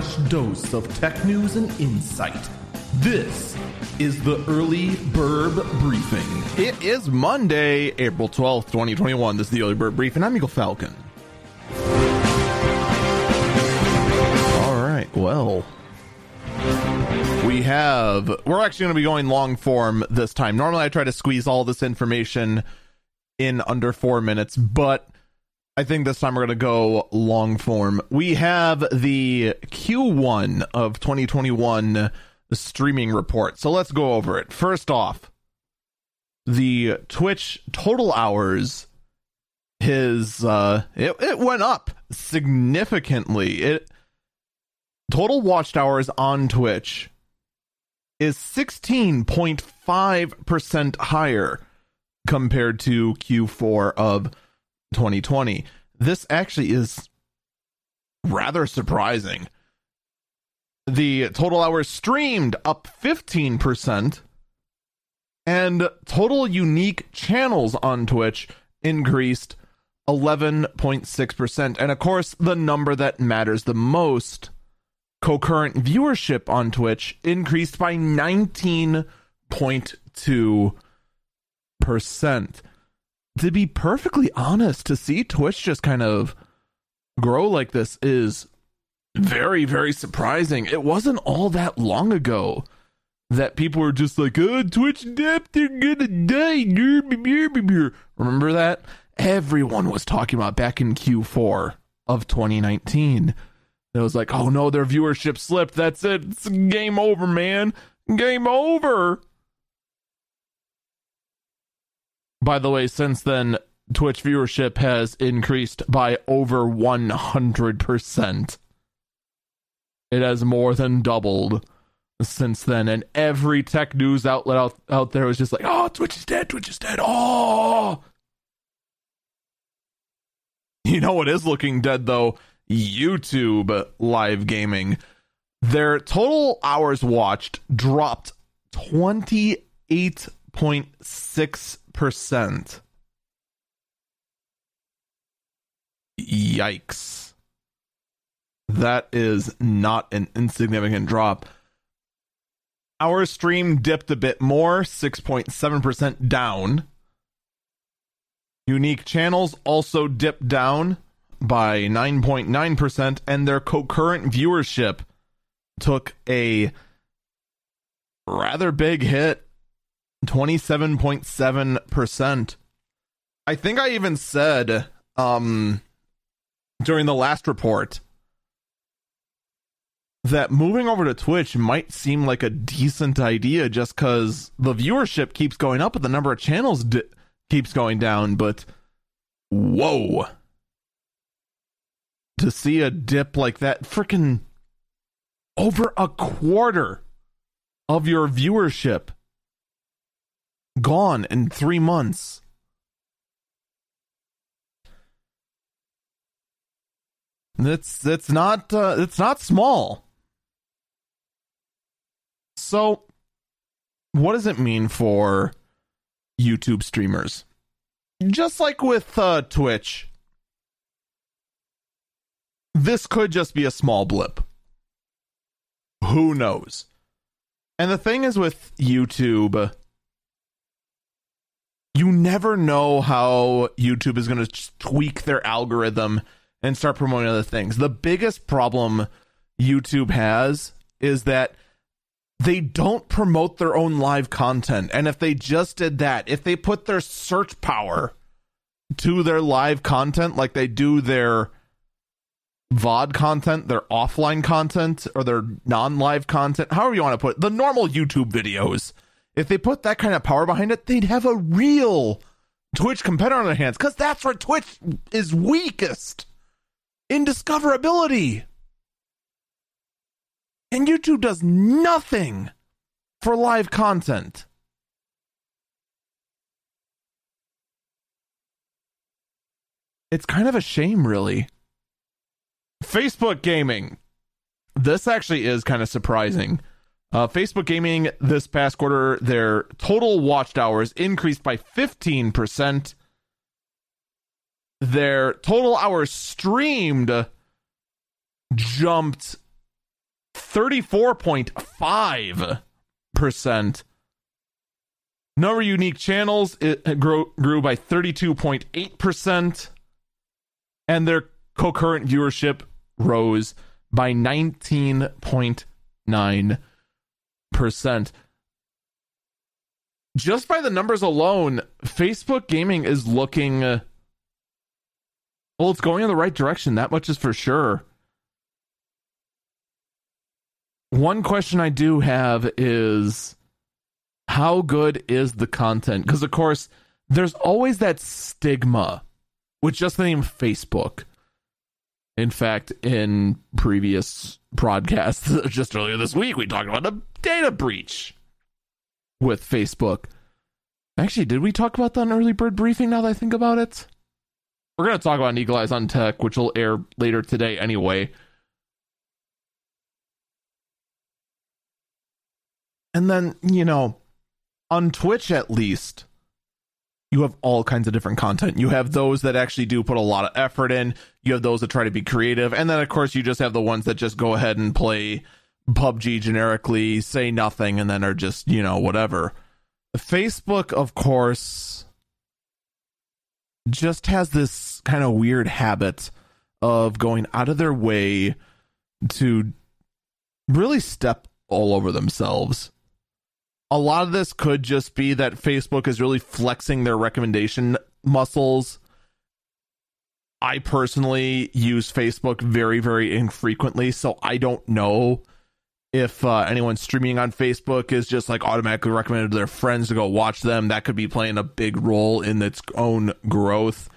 fresh dose of tech news and insight. This is the Early Bird Briefing. It is Monday, April 12th, 2021. This is the Early Bird Briefing. I'm Eagle Falcon. All right, well, we have. We're actually going to be going long form this time. Normally, I try to squeeze all this information in under four minutes, but I think this time we're going to go long form. We have the Q1 of 2021 streaming report. So let's go over it. First off, the Twitch total hours his uh it, it went up significantly. It total watched hours on Twitch is 16.5% higher compared to Q4 of 2020. This actually is rather surprising. The total hours streamed up 15%, and total unique channels on Twitch increased 11.6%. And of course, the number that matters the most concurrent viewership on Twitch increased by 19.2%. To be perfectly honest, to see Twitch just kind of grow like this is very, very surprising. It wasn't all that long ago that people were just like, oh, Twitch depth, they're gonna die. Remember that? Everyone was talking about back in Q4 of 2019. It was like, oh no, their viewership slipped. That's it. It's game over, man. Game over. By the way, since then, Twitch viewership has increased by over 100%. It has more than doubled since then, and every tech news outlet out, out there was just like, oh, Twitch is dead, Twitch is dead, oh. You know what is looking dead, though? YouTube live gaming. Their total hours watched dropped 28.6%. Yikes. That is not an insignificant drop. Our stream dipped a bit more, 6.7% down. Unique channels also dipped down by 9.9%, and their concurrent viewership took a rather big hit 27.7%. I think I even said um during the last report that moving over to Twitch might seem like a decent idea just because the viewership keeps going up, but the number of channels di- keeps going down. But whoa, to see a dip like that, freaking over a quarter of your viewership gone in three months. That's that's not uh, it's not small. So, what does it mean for YouTube streamers? Just like with uh, Twitch, this could just be a small blip. Who knows? And the thing is with YouTube, you never know how YouTube is going to tweak their algorithm and start promoting other things. The biggest problem YouTube has is that they don't promote their own live content. And if they just did that, if they put their search power to their live content like they do their VOD content, their offline content, or their non live content, however you want to put it, the normal YouTube videos, if they put that kind of power behind it, they'd have a real Twitch competitor on their hands because that's where Twitch is weakest in discoverability. And YouTube does nothing for live content. It's kind of a shame, really. Facebook gaming. This actually is kind of surprising. Uh, Facebook gaming this past quarter, their total watched hours increased by 15%. Their total hours streamed jumped 34.5%. Number unique channels it grew, grew by 32.8%. And their concurrent viewership rose by 19.9%. Percent just by the numbers alone, Facebook gaming is looking. Uh, well, it's going in the right direction. That much is for sure. One question I do have is how good is the content? Because, of course, there's always that stigma with just the name Facebook. In fact, in previous broadcasts, just earlier this week, we talked about a data breach with Facebook. Actually, did we talk about that on early bird briefing now that I think about it? We're going to talk about Eagle Eyes on Tech, which will air later today anyway. And then, you know, on Twitch at least, you have all kinds of different content. You have those that actually do put a lot of effort in. You have those that try to be creative. And then, of course, you just have the ones that just go ahead and play PUBG generically, say nothing, and then are just, you know, whatever. Facebook, of course, just has this kind of weird habit of going out of their way to really step all over themselves a lot of this could just be that Facebook is really flexing their recommendation muscles. I personally use Facebook very, very infrequently, so I don't know if uh, anyone streaming on Facebook is just like automatically recommended to their friends to go watch them. That could be playing a big role in its own growth.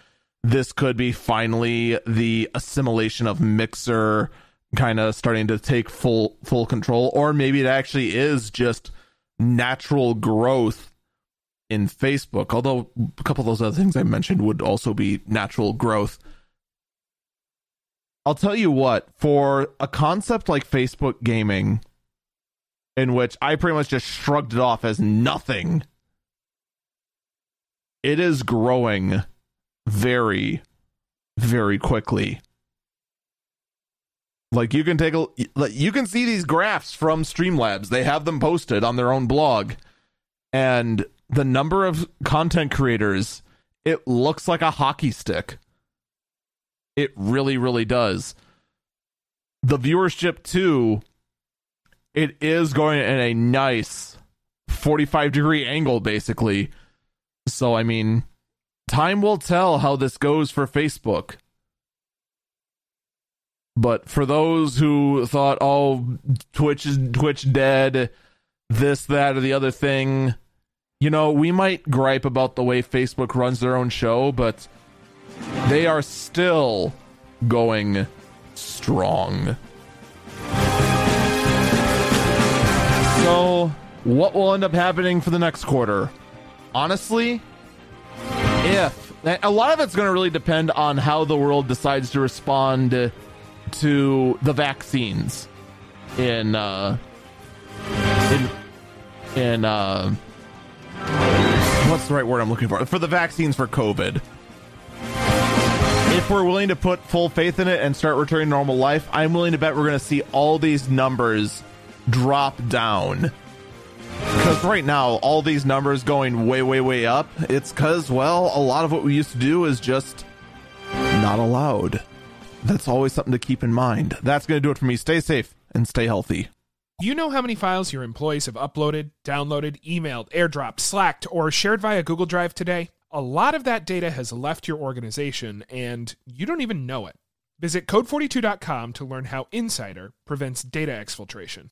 This could be finally the assimilation of Mixer kind of starting to take full full control, or maybe it actually is just natural growth in Facebook. Although a couple of those other things I mentioned would also be natural growth. I'll tell you what, for a concept like Facebook gaming, in which I pretty much just shrugged it off as nothing, it is growing very, very quickly. Like you can take a you can see these graphs from Streamlabs. They have them posted on their own blog. And the number of content creators, it looks like a hockey stick. It really really does. The viewership too it is going in a nice 45 degree angle basically. So I mean, time will tell how this goes for Facebook. But for those who thought, oh, Twitch is Twitch dead, this, that, or the other thing, you know, we might gripe about the way Facebook runs their own show, but they are still going strong. So, what will end up happening for the next quarter? Honestly, if a lot of it's going to really depend on how the world decides to respond to the vaccines in uh in in uh what's the right word I'm looking for for the vaccines for COVID. If we're willing to put full faith in it and start returning normal life, I'm willing to bet we're going to see all these numbers drop down. Because right now, all these numbers going way, way, way up, it's because, well, a lot of what we used to do is just not allowed that's always something to keep in mind. That's going to do it for me. Stay safe and stay healthy. You know how many files your employees have uploaded, downloaded, emailed, airdropped, slacked, or shared via Google Drive today? A lot of that data has left your organization and you don't even know it. Visit code42.com to learn how Incydr prevents data exfiltration.